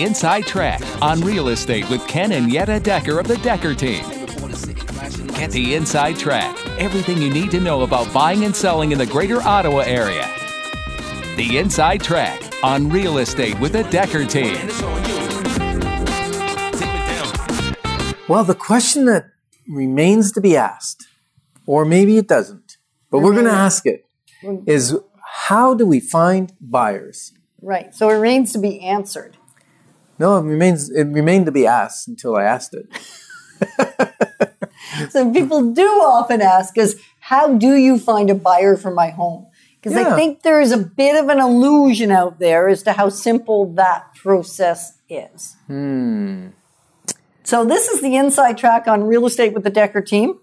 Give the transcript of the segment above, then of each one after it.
The Inside Track on real estate with Ken and Yetta Decker of the Decker team. Get the inside track. Everything you need to know about buying and selling in the greater Ottawa area. The Inside Track on real estate with the Decker team. Well, the question that remains to be asked, or maybe it doesn't, but we're going to ask it, mm. is how do we find buyers? Right. So it remains to be answered. No, it remains it remained to be asked until I asked it. So people do often ask us, how do you find a buyer for my home? Because I think there is a bit of an illusion out there as to how simple that process is. Hmm. So this is the inside track on real estate with the Decker team.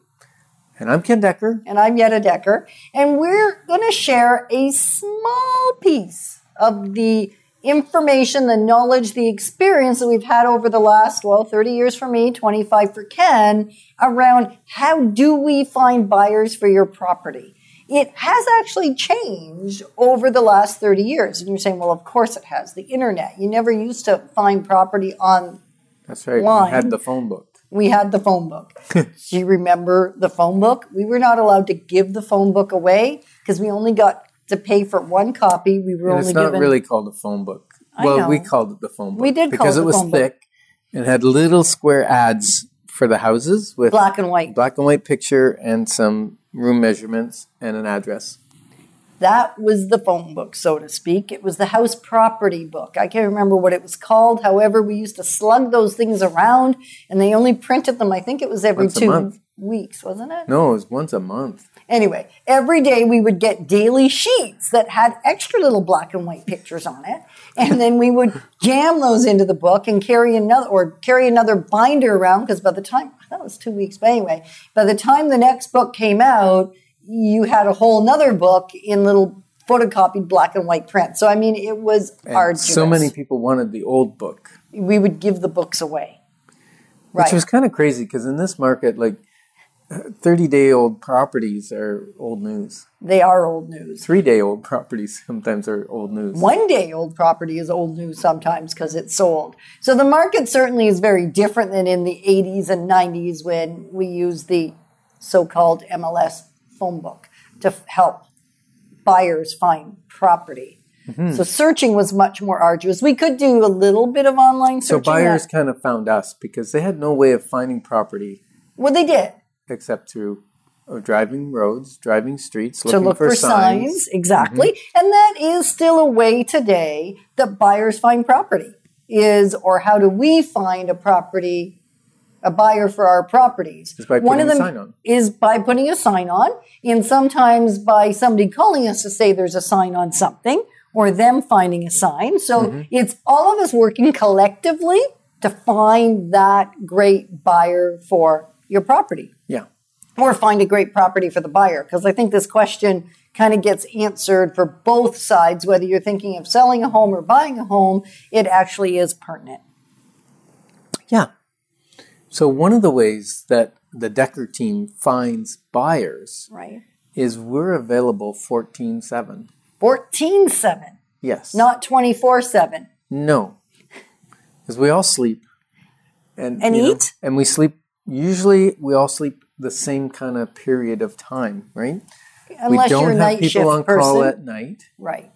And I'm Ken Decker. and I'm Yetta Decker, and we're going to share a small piece of the information, the knowledge, the experience that we've had over the last, well, 30 years for me, 25 for Ken, around how do we find buyers for your property. It has actually changed over the last 30 years. And you're saying, well, of course it has. The internet. You never used to find property on That's right. Line. We had the phone book. we had the phone book. Do you remember the phone book? We were not allowed to give the phone book away because we only got to pay for one copy. We were And only it's not given really called a phone book. I well, we called it the phone book. We did call because it it the was phone book. thick and had little square ads for the houses with black and white. black and white picture and some room measurements and an address. That was the phone book, so to speak. It was the house property book. I can't remember what it was called. However, we used to slug those things around, and they only printed them. I think it was every Once two weeks, wasn't it? No, it was once a month. Anyway, every day we would get daily sheets that had extra little black and white pictures on it. And then we would jam those into the book and carry another, or carry another binder around because by the time, that was two weeks, but anyway, by the time the next book came out, you had a whole nother book in little photocopied black and white print. So, I mean, it was And arduous. so many people wanted the old book, We would give the books away. which was kind of crazy because in this market, like 30 day old properties are old news. They are old news. Three day old properties sometimes are old news. one day old property is old news sometimes because it's sold. So the market certainly is very different than in the 80s and 90s when we used the so called MLS phone book to f- help buyers find property. Mm-hmm. So searching was much more arduous. We could do a little bit of online searching. So buyers that- kind of found us because they had no way of finding property well, they did except through driving roads, driving streets, to look for, for signs. Exactly. And that is still a way today that buyers find property is, or how do we find a property, a buyer for our properties? Is by One of putting them a sign on. is by putting a sign on and sometimes by somebody calling us to say there's a sign on something or them finding a sign. So Mm-hmm. it's all of us working collectively to find that great buyer for your property Yeah. or find a great property for the buyer? Because I think this question kind of gets answered for both sides, whether you're thinking of selling a home or buying a home, it actually is pertinent. Yeah. So one of the ways that the Decker team finds buyers Right. is we're available 14/7. 14 7, Yes. not 24 7. no. Cuz we all sleep and And you know, eat? and we sleep usually we all sleep the same kind of period of time, right? Unless we don't you're have night people shift on person. call at night. right.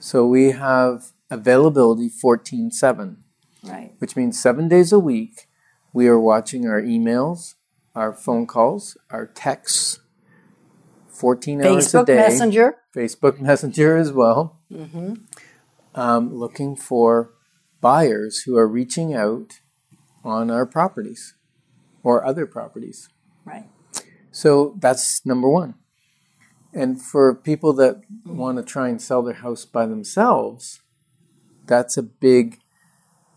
So we have availability 14/7. Right. which means seven days a week, we are watching our emails, our phone calls, our texts, 14 hours a day. Facebook. Messenger. Facebook Messenger as well. Um, looking for buyers who are reaching out on our properties or other properties. Right. So that's number one. And for people that want to try and sell their house by themselves, that's a big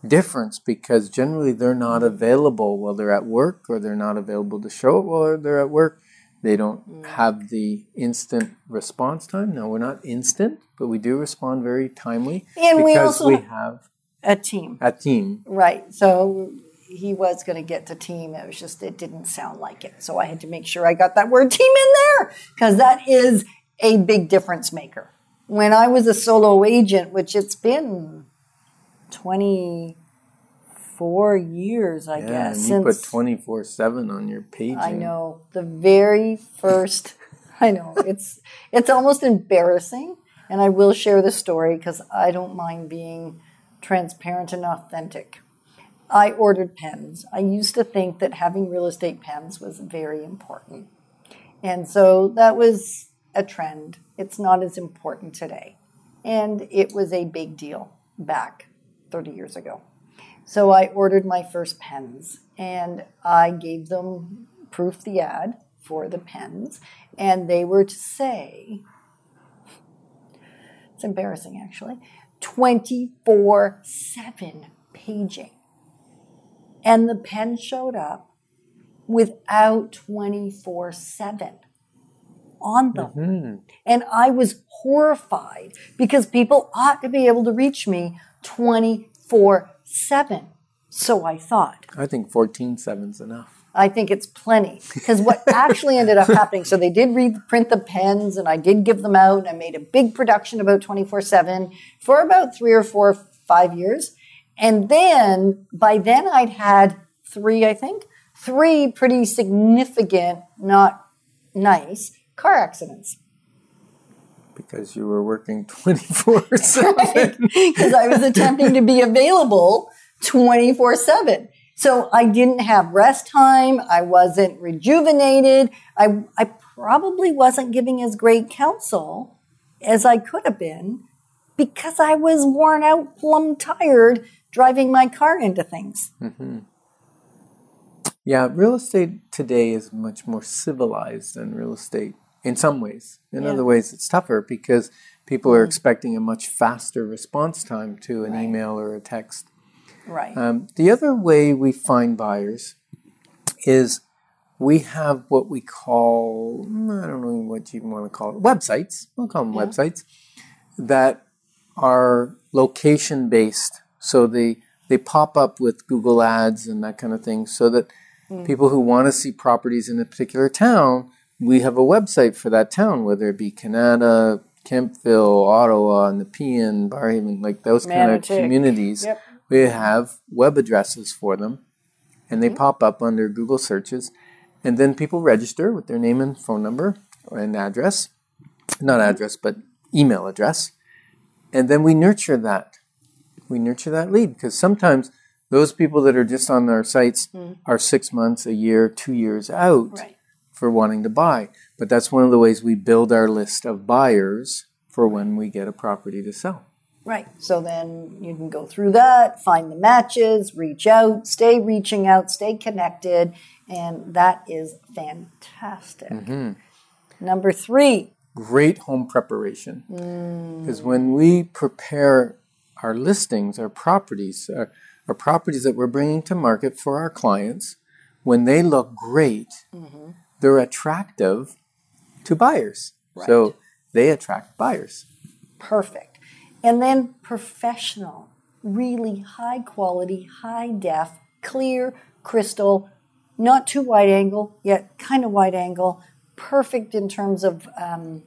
difference because generally they're not available while they're at work or they're not available to show it while they're at work. They don't mm. have the instant response time. No, we're not instant, but we do respond very timely And we because also we have A team. a team. Right. So he was going to get to team. It was just, it didn't sound like it. So I had to make sure I got that word team in there because that is a big difference maker. When I was a solo agent, which it's been 20, four years, I Yeah, guess. and you put twenty four seven on your page. I know the very first. I know it's it's almost embarrassing, and I will share the story because I don't mind being transparent and authentic. I ordered pens. I used to think that having real estate pens was very important, and so that was a trend. It's not as important today, and it was a big deal back 30 years ago. So I ordered my first pens and I gave them proof the ad for the pens, and they were to say, it's embarrassing actually, 24 7 paging. And the pen showed up without 24 7 on them. Mm-hmm. And I was horrified because people ought to be able to reach me 24 7. So I thought. I think fourteen seven's enough. I think it's plenty. Because what actually ended up happening, so they did read, print the pens and I did give them out. And I made a big production about 24 7 for about three or four, five years. And then by then I'd had three, I think, three pretty significant, not nice car accidents. Because you were working twenty four seven. because I was attempting to be available 24 7. So I didn't have rest time. I wasn't rejuvenated. I, I probably wasn't giving as great counsel as I could have been because I was worn out, plumb tired driving my car into things. Mm-hmm. Yeah, real estate today is much more civilized than real estate in some ways. In Yeah. other ways, it's tougher because people are mm. expecting a much faster response time to an Right. email or a text. Right. Um, the other way we find buyers is we have what we call, mm, I don't know what you even want to call it, websites. We'll call them websites that are location based. So they, they pop up with Google Ads and that kind of thing so that mm. people who want to see properties in a particular town, we have a website for that town, whether it be Kanata, Kemptville, Ottawa, Nepean, Barrhaven, like those kind of communities. Yep. We have web addresses for them, and they mm-hmm. pop up under Google searches. And then people register with their name and phone number and address, not address, but email address. And then we nurture that. We nurture that lead because sometimes those people that are just on our sites mm. are six months, a year, two years out Right. For wanting to buy. But that's one of the ways we build our list of buyers for when we get a property to sell. Right. So then you can go through that, find the matches, reach out, stay reaching out, stay connected, and that is fantastic. Mm-hmm. Number three, great home preparation. Mm. Because when we prepare our listings, our properties, our, our properties that we're bringing to market for our clients, when they look great, mm-hmm. They're attractive to buyers. So they attract buyers. perfect. And then professional, really high quality, high def, clear, crystal, not too wide angle, yet kind of wide angle, perfect in terms of um,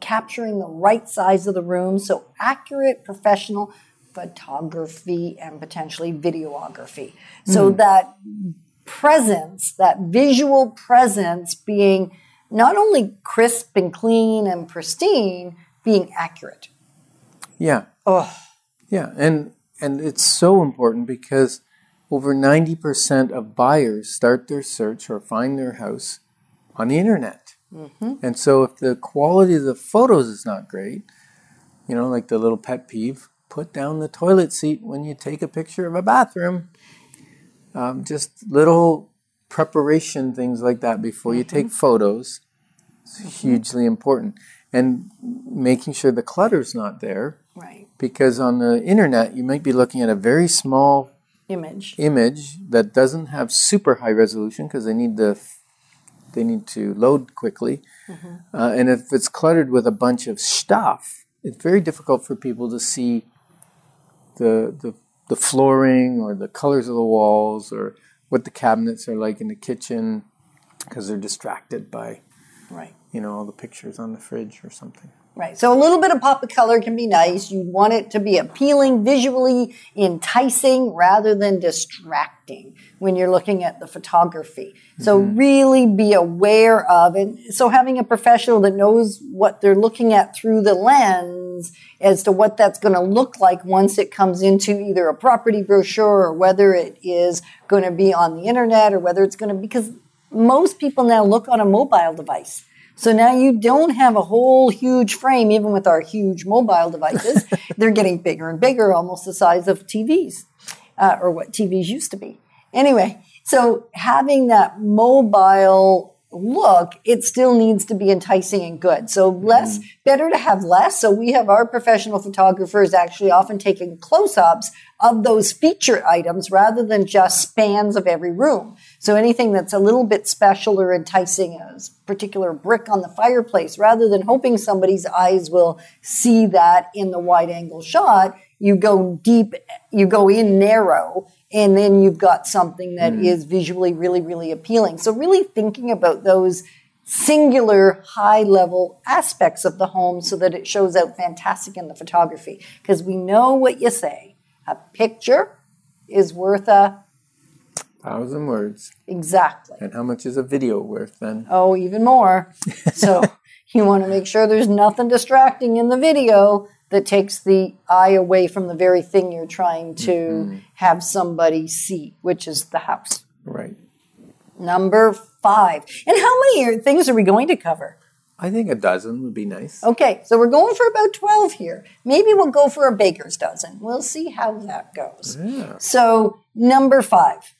capturing the right size of the room. So accurate, professional photography and potentially videography. So that presence, that visual presence being not only crisp and clean and pristine, being accurate. Yeah. Oh, Yeah, and and it's so important because over 90% of buyers start their search or find their house on the internet. Mm-hmm. And so if the quality of the photos is not great, you know, like the little pet peeve, put down the toilet seat when you take a picture of a bathroom. Um, just little preparation things like that before you take photos is hugely important. And making sure the clutter's not there right. because on the internet you might be looking at a very small Image. image that doesn't have super high resolution because they need the they need to load quickly uh, and if it's cluttered with a bunch of stuff it's very difficult for people to see the, the the flooring or the colors of the walls or what the cabinets are like in the kitchen because they're distracted by Right. you know all the pictures on the fridge or something Right. So a little bit of pop of color can be nice. You want it to be appealing, visually enticing rather than distracting when you're looking at the photography. So mm-hmm. really be aware of it. So having a professional that knows what they're looking at through the lens as to what that's going to look like once it comes into either a property brochure or whether it is going to be on the internet or whether it's going to because most people now look on a mobile device. So now you don't have a whole huge frame, even with our huge mobile devices. They're getting bigger and bigger, almost the size of TVs, uh, or what TVs used to be. Anyway, so having that mobile look, it still needs to be enticing and good. So less, mm-hmm. better to have less. So we have our professional photographers actually often taking close-ups of those feature items rather than just spans of every room. So anything that's a little bit special or enticing, a particular brick on the fireplace, rather than hoping somebody's eyes will see that in the wide angle shot, you go deep, you go in narrow, and then you've got something that mm. is visually really, really appealing. So really thinking about those singular high level aspects of the home so that it shows out fantastic in the photography. Because we know what you say. A picture is worth a Thousand words. exactly. And how much is a video worth then? Oh, even more. So you want to make sure there's nothing distracting in the video that takes the eye away from the very thing you're trying to mm-hmm. have somebody see, which is the house. Right. Number five. And how many things are we going to cover? I think a dozen would be nice. Okay, so we're going for about 12 here. Maybe we'll go for a baker's dozen. We'll see how that goes. Yeah. So, number five.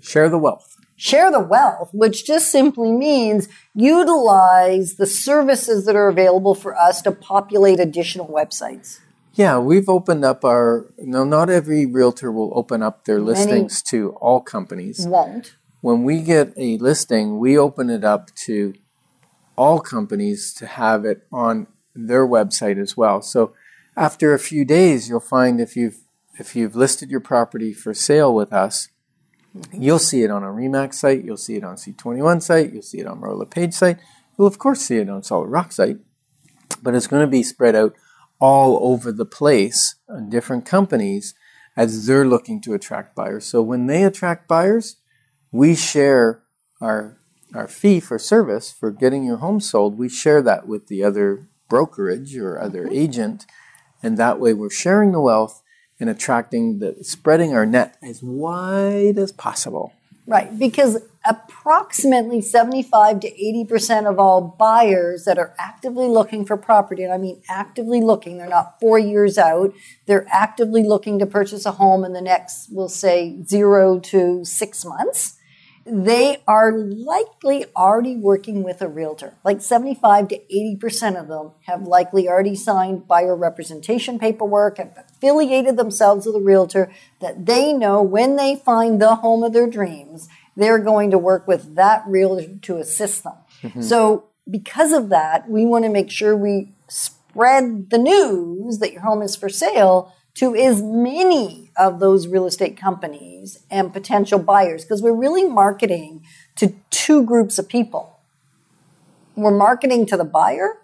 Share the wealth. Share the wealth, which just simply means utilize the services that are available for us to populate additional websites. Yeah, we've opened up our. No, not every realtor will open up their listings to all companies. Won't. When we get a listing, we open it up to all companies to have it on their website as well. So after a few days, you'll find if you've if you've listed your property for sale with us, you'll see it on a Remax site, you'll see it on C21 site, you'll see it on Royal LePage site, you'll of course see it on Solid Rock site, but it's going to be spread out all over the place on different companies as they're looking to attract buyers. So when they attract buyers, we share our our fee for service for getting your home sold. We share that with the other brokerage or other mm-hmm. agent, and that way we're sharing the wealth and attracting the spreading our net as wide as possible. Right, because approximately 75 to 80% of all buyers that are actively looking for property, and I mean actively looking, they're not four years out, they're actively looking to purchase a home in the next, we'll say, zero to six months. They are likely already working with a realtor. Like 75 to 80% of them have likely already signed buyer representation paperwork, have affiliated themselves with a realtor that they know when they find the home of their dreams, they're going to work with that realtor to assist them. Mm-hmm. So, because of that, we want to make sure we spread the news that your home is for sale to as many of those real estate companies and potential buyers because we're really marketing to two groups of people. We're marketing to the buyer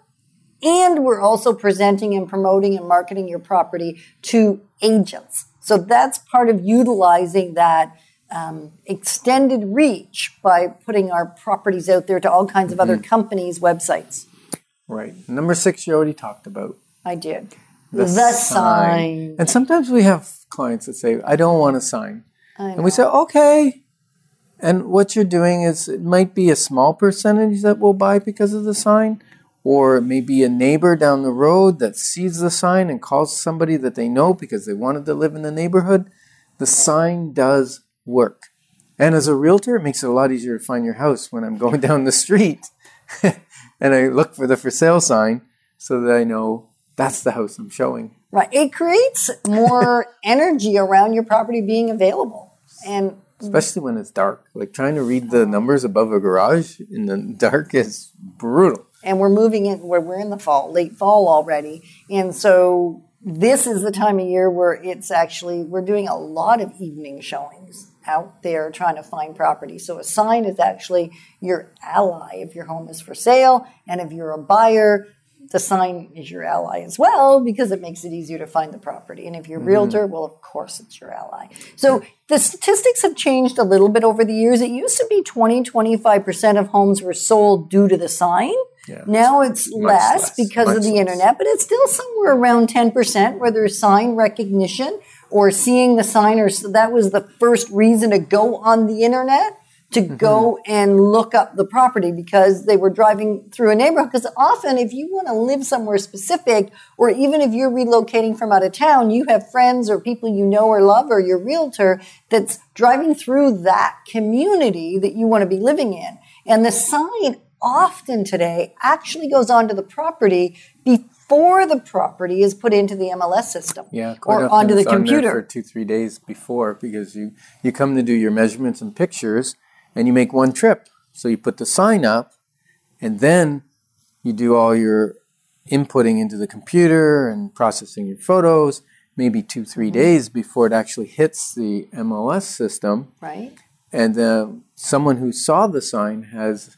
and we're also presenting and promoting and marketing your property to agents. So that's part of utilizing that um, extended reach by putting our properties out there to all kinds of other companies' websites. Right. Number six, you already talked about. I did. The, sign. And sometimes we have clients that say, I don't want a sign. And we say, okay. And what you're doing is it might be a small percentage that will buy because of the sign, or it may be a neighbor down the road that sees the sign and calls somebody that they know because they wanted to live in the neighborhood. The sign does work. And as a realtor, it makes it a lot easier to find your house when I'm going down the street and I look for the for sale sign so that I know that's the house I'm showing. Right. It creates more energy around your property being available. And especially when it's dark. Like trying to read the numbers above a garage in the dark is brutal. and we're moving in where we're in the fall, late fall already. And so this is the time of year where it's actually we're doing a lot of evening showings out there trying to find property. So a sign is actually your ally if your home is for sale and if you're a buyer, the sign is your ally as well because it makes it easier to find the property. And if you're a mm-hmm. realtor, well, of course it's your ally. So the statistics have changed a little bit over the years. It used to be 20, 25% of homes were sold due to the sign. Yeah. Now it's less, less, because of the less. internet, but it's still somewhere around 10% where there's sign recognition or seeing the sign or so that was the first reason to go on the internet to Mm-hmm. go and look up the property because they were driving through a neighborhood. Because often, if you want to live somewhere specific, or even if you're relocating from out of town, you have friends or people you know or love, or your realtor that's driving through that community that you want to be living in. And the sign often today actually goes onto the property before the property is put into the MLS system Yeah, or onto the it's on computer. for two, three days before because you you come to do your measurements and pictures, and you make one trip. So you put the sign up, and then you do all your inputting into the computer and processing your photos. Maybe two, three Mm-hmm. days before it actually hits the MLS system, right? and uh, someone who saw the sign has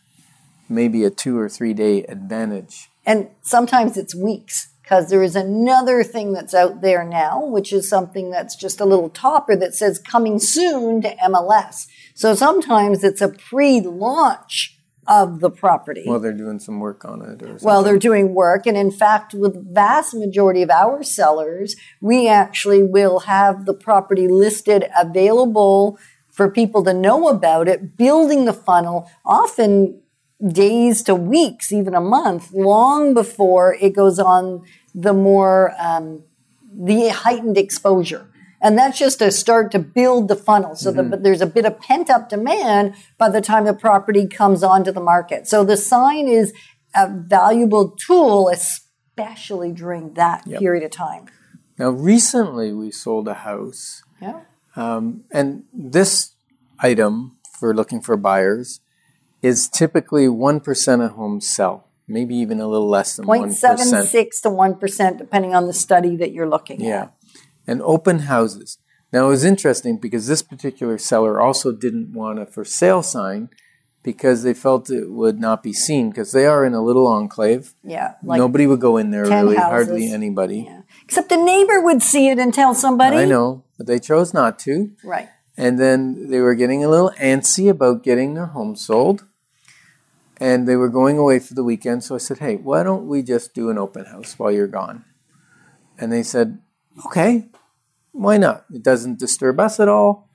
maybe a two or three day advantage. And sometimes it's weeks because there is another thing that's out there now, which is something that's just a little topper that says coming soon to MLS. So sometimes it's a pre launch of the property. Well, they're doing some work on it, or Well, they're doing work. And in fact, with vast majority of our sellers, we actually will have the property listed available for people to know about it, building the funnel, often days to weeks, even a month, long before it goes on the more, um, the heightened exposure. And that's just a start to build the funnel so that but there's a bit of pent up demand by the time the property comes onto the market. So the sign is a valuable tool, especially during that period of time. Now, recently we sold a house, Yeah. and this item for looking for buyers is typically 1% of homes sell, maybe even a little less than 1%. 0.76 to 1%, depending on the study that you're looking Yeah. at. Yeah. And open houses. Now, it was interesting because this particular seller also didn't want a for sale sign because they felt it would not be seen because they are in a little enclave. Yeah. Like, Nobody would go in there 10 really, houses. hardly anybody. yeah. Except the neighbor would see it and tell somebody. I know, but they chose not to. Right. And then they were getting a little antsy about getting their home sold. And they were going away for the weekend. So I said, hey, why don't we just do an open house while you're gone? And they said, okay, why not? It doesn't disturb us at all.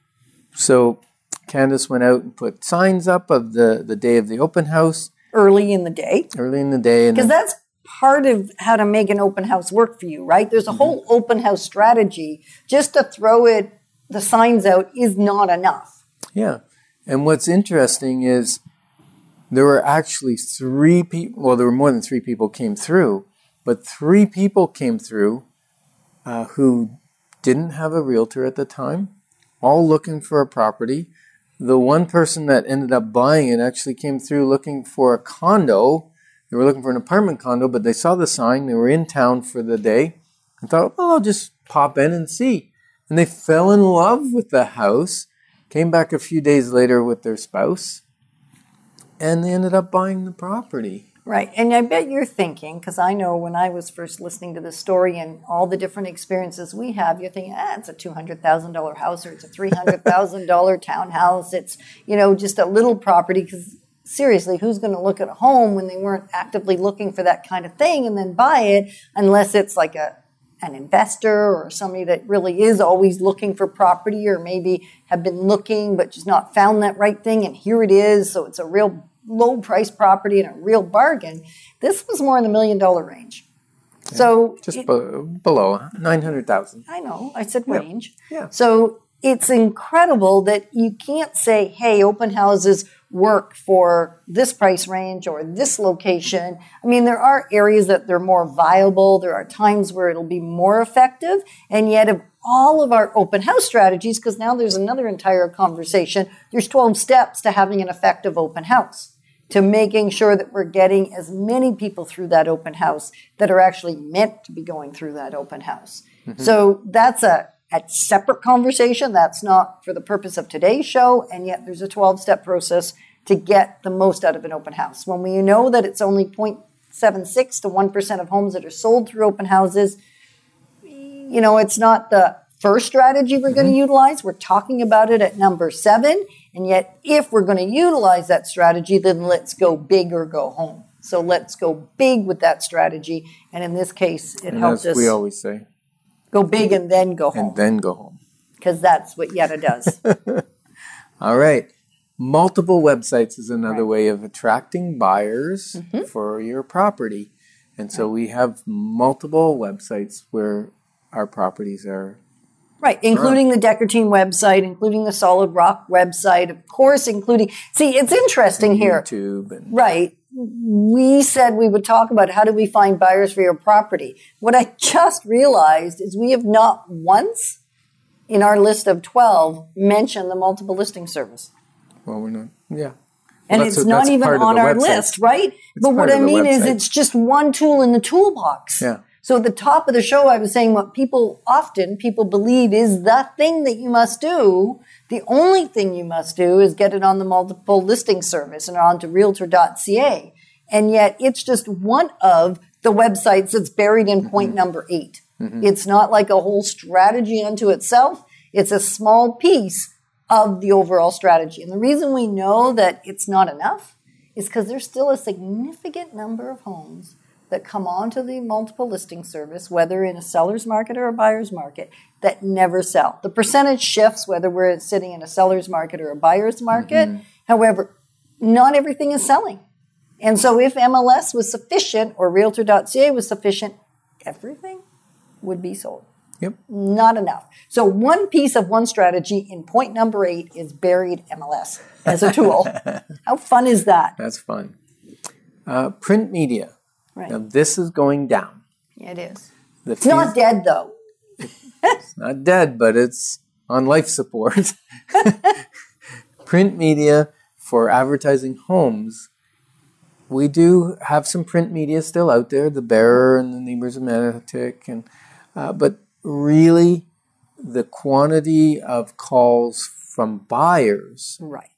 So Candace went out and put signs up of the, the day of the open house Early in the day. early in the day. Because that's part of how to make an open house work for you, right? There's a mm-hmm. whole open house strategy. Just to throw it, the signs out is not enough. Yeah. And what's interesting is there were actually three people, well, there were more than three people came through, but three people came through uh, who didn't have a realtor at the time, all looking for a property. The one person that ended up buying it actually came through looking for a condo. They were looking for an apartment condo, but they saw the sign. They were in town for the day and thought, well, I'll just pop in and see. And they fell in love with the house, came back a few days later with their spouse, and they ended up buying the property. Right. And I bet you're thinking, because I know when I was first listening to this story and all the different experiences we have, you're thinking, ah, it's a $200,000 house or it's a $300,000 townhouse. It's, you know, just a little property. Because seriously, who's going to look at a home when they weren't actively looking for that kind of thing and then buy it unless it's like a, an investor or somebody that really is always looking for property or maybe have been looking but just not found that right thing and here it is so it's a real low price property and a real bargain this was more in the million dollar range so Just it- be- below 900,000. I know. I said range. Yeah. So it's incredible that you can't say, hey, open houses work for this price range or this location. I mean, there are areas that they're more viable. There are times where it'll be more effective. And yet, of all of our open house strategies, because now there's another entire conversation, there's 12 steps to having an effective open house to making sure that we're getting as many people through that open house that are actually meant to be going through that open house. Mm-hmm. So that's a, a separate conversation. That's not for the purpose of today's show. And yet there's a 12 step process to get the most out of an open house. When we know that it's only 0.76 to 1% of homes that are sold through open houses. You know, it's not the first strategy we're going to utilize. We're talking about it at number seven. And yet, if we're going to utilize that strategy, then let's go big or go home. So let's go big with that strategy. And in this case, it And helped as us we always say, go big and then go home and then go home. because that's what Yetta does. All right. Multiple websites is another Right. way of attracting buyers Mm-hmm. for your property. And so we have multiple websites where our properties are. Right, including the Decker Team website, including the Solid Rock website, of course, including. See, it's interesting here. YouTube and Right. We said we would talk about how do we find buyers for your property. What I just realized is we have not once in our list of 12 mentioned the multiple listing service. well, we're not. Yeah. And Well, that's it's a- not even on our website. list, right? but what I mean is it's just one tool in the toolbox. Yeah. So at the top of the show, I was saying what people often people believe is the thing that you must do. The only thing you must do is get it on the multiple listing service and onto realtor.ca. And yet it's just one of the websites that's buried in point Mm-hmm. number 8 It's not like a whole strategy unto itself. It's a small piece of the overall strategy. And the reason we know that it's not enough is because there's still a significant number of homes that come onto the multiple listing service, whether in a seller's market or a buyer's market, that never sell. The percentage shifts whether we're sitting in a seller's market or a buyer's market. However, not everything is selling. And so if MLS was sufficient or realtor.ca was sufficient, everything would be sold. Yep. Not enough. So one piece of one strategy in point number eight is buried MLS as a tool. How fun is that? That's fun. Uh, print media. Right. Now, this is going down. It is. The It's not dead though. It's not dead, but it's on life support. print media for advertising homes. We do have some print media still out there, the Bearer and the Neighbors of Manotick, and uh, but really, the quantity of calls from buyers Right.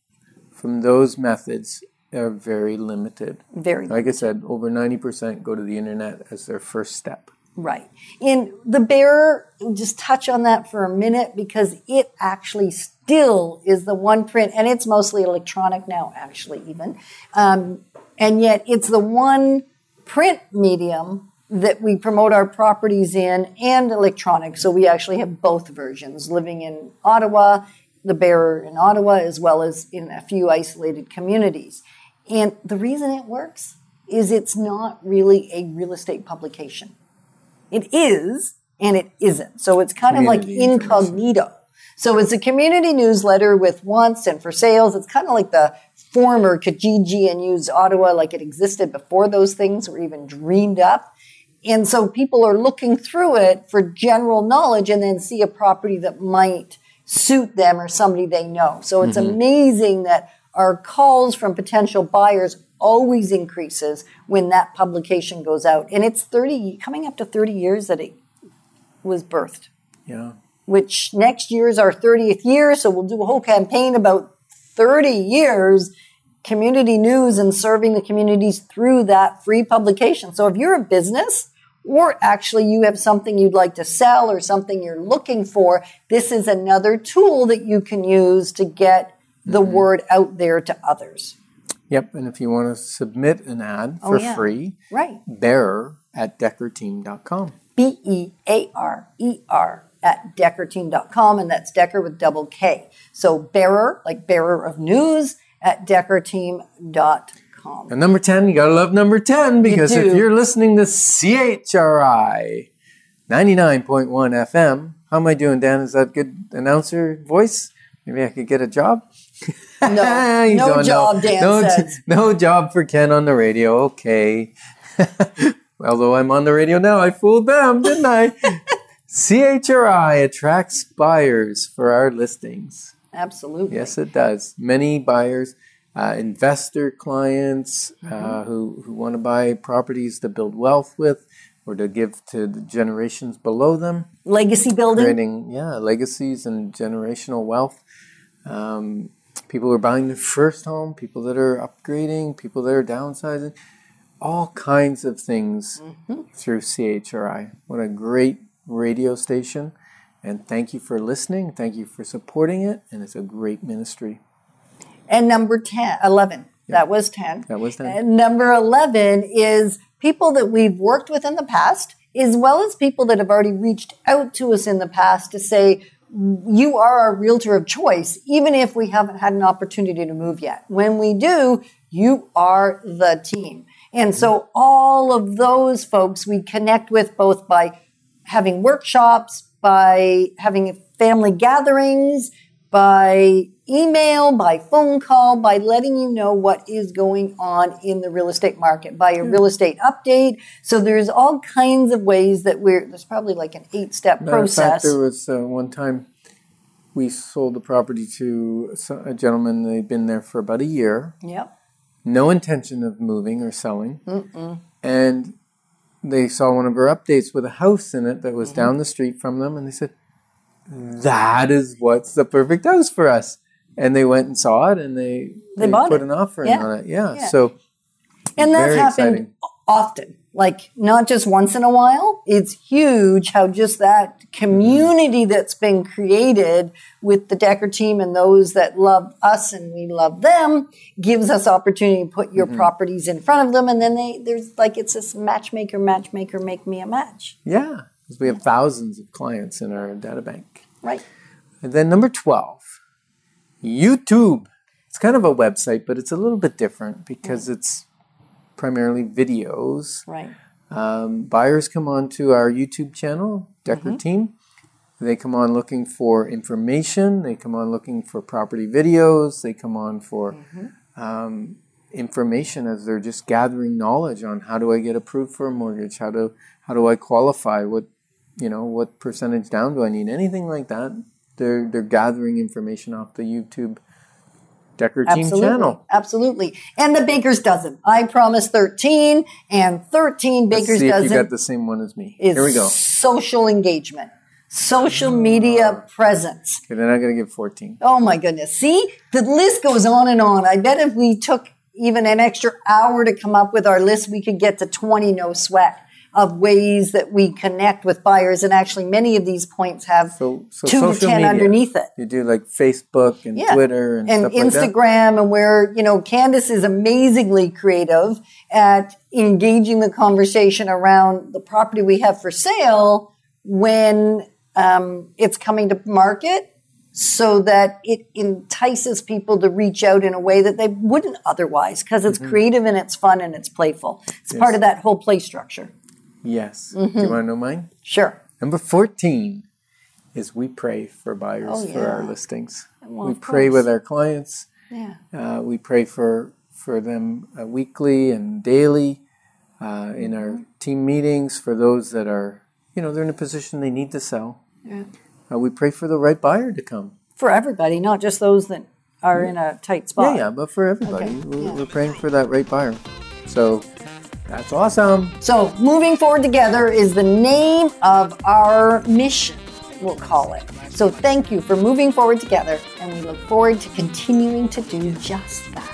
from those methods are very limited. Very Like I said, over ninety percent go to the internet as their first step. Right. And the bearer, just touch on that for a minute because it actually still is the one print, and it's mostly electronic now, actually, even. Um, and yet it's the one print medium that we promote our properties in and electronic. So we actually have both versions living in Ottawa, the bearer in Ottawa, as well as in a few isolated communities. And the reason it works is it's not really a real estate publication. It is and it isn't. So it's kind of like incognito. So it's a community newsletter with wants and for sales. It's kind of like the former Kijiji and Used Ottawa, like it existed before those things were even dreamed up. And so people are looking through it for general knowledge and then see a property that might suit them or somebody they know. So it's mm-hmm. amazing that our calls from potential buyers always increases when that publication goes out. And it's 30, coming up to 30 years that it was birthed, Yeah. which next year is our 30th year. So we'll do a whole campaign about 30 years community news and serving the communities through that free publication. So if you're a business or actually you have something you'd like to sell or something you're looking for, this is another tool that you can use to get the mm-hmm. word out there to others. Yep. And if you want to submit an ad oh, for Oh, yeah. free, Right. bearer at deckerteam.com. B E A R E R at deckerteam.com, and that's Decker with double K. So bearer, like bearer of news, at deckerteam.com. And number 10, you got to love number 10 because if you're listening to CHRI 99.1 FM, how am I doing, Dan? Is that good announcer voice? Maybe I could get a job? No, no know. job, Dan no, says. no job for Ken on the radio. Okay. Although I'm on the radio now, I fooled them, didn't I? CHRI attracts buyers for our listings. Absolutely. Yes, it does. Many buyers, uh, investor clients Mm-hmm. uh, who, who want to buy properties to build wealth with or to give to the generations below them, Legacy building. creating yeah legacies and generational wealth. Um, people who are buying their first home, people that are upgrading, people that are downsizing. all kinds of things mm-hmm. through CHRI. What a great radio station. And thank you for listening. Thank you for supporting it. And it's a great ministry. And number 10, 11. That was 10. That was 10. And number 11 is people that we've worked with in the past, as well as people that have already reached out to us in the past to say, you are our realtor of choice, even if we haven't had an opportunity to move yet. When we do, you are the team. And so all of those folks we connect with both by having workshops, by having family gatherings, by email, by phone call, by letting you know what is going on in the real estate market, by a real estate update. So there's all kinds of ways that we're, there's probably like an eight step Matter of fact, process. there was uh, one time we sold the property to a gentleman. They'd been there for about a year. Yep. no intention of moving or selling. And they saw one of our updates with a house in it that Mm-hmm. was down the street from them, and they said, "That is what's the perfect house for us." And they went and saw it, and they They bought put it. an offering Yeah. on it. Yeah, Yeah. so And that's happened exciting. often, like not just once in a while. It's huge how just that community that's been created with the Decker team and those that love us and we love them gives us opportunity to put Mm-hmm. your properties in front of them. And then they, there's like, it's this matchmaker, matchmaker, make me a match. Yeah. Because we have thousands of clients in our data bank. Right. And then number twelve, YouTube. It's kind of a website, but it's a little bit different because it's primarily videos. Right. Um, buyers come on to our YouTube channel, Decker Team. They come on looking for information. They come on looking for property videos. They come on for um, information as they're just gathering knowledge on how do I get approved for a mortgage? How do how do I qualify? What you know what percentage down do I need? Anything like that. They're they're gathering information off the YouTube Decker Team Absolutely. channel. Absolutely. And the Baker's Dozen. I promise 13 and 13 Let's Baker's see if you got the same one as me. Here we go. social engagement, social media uh, presence. Okay, then I'm gonna give 14. Oh my goodness. See, the list goes on and on. I bet if we took even an extra hour to come up with our list, we could get to 20 no sweat of ways that we connect with buyers. And actually, many of these points have So, so two to social 10 media. underneath it. You do like Facebook and Twitter and, and stuff like that. Instagram, and where you know Candace is amazingly creative at engaging the conversation around the property we have for sale when um, it's coming to market, so that it entices people to reach out in a way that they wouldn't otherwise, because it's creative and it's fun and it's playful. It's part of that whole play structure. Yes. Mm-hmm. Do you want to know mine? Sure. Number 14 is we pray for buyers Oh, for our listings. Well, we pray course. with our clients. Yeah. Uh, we pray for for them uh, weekly and daily uh, in our Mm-hmm. team meetings for those that are, you know, they're in a position they need to sell. Yeah. Uh, we pray for the right buyer to come. For everybody, not just those that are in a tight spot. Yeah, yeah, but for everybody. Okay, We're, yeah. we're praying for that right buyer. So that's awesome. So, moving forward together is the name of our mission, we'll call it. So, thank you for moving forward together, and we look forward to continuing to do just that.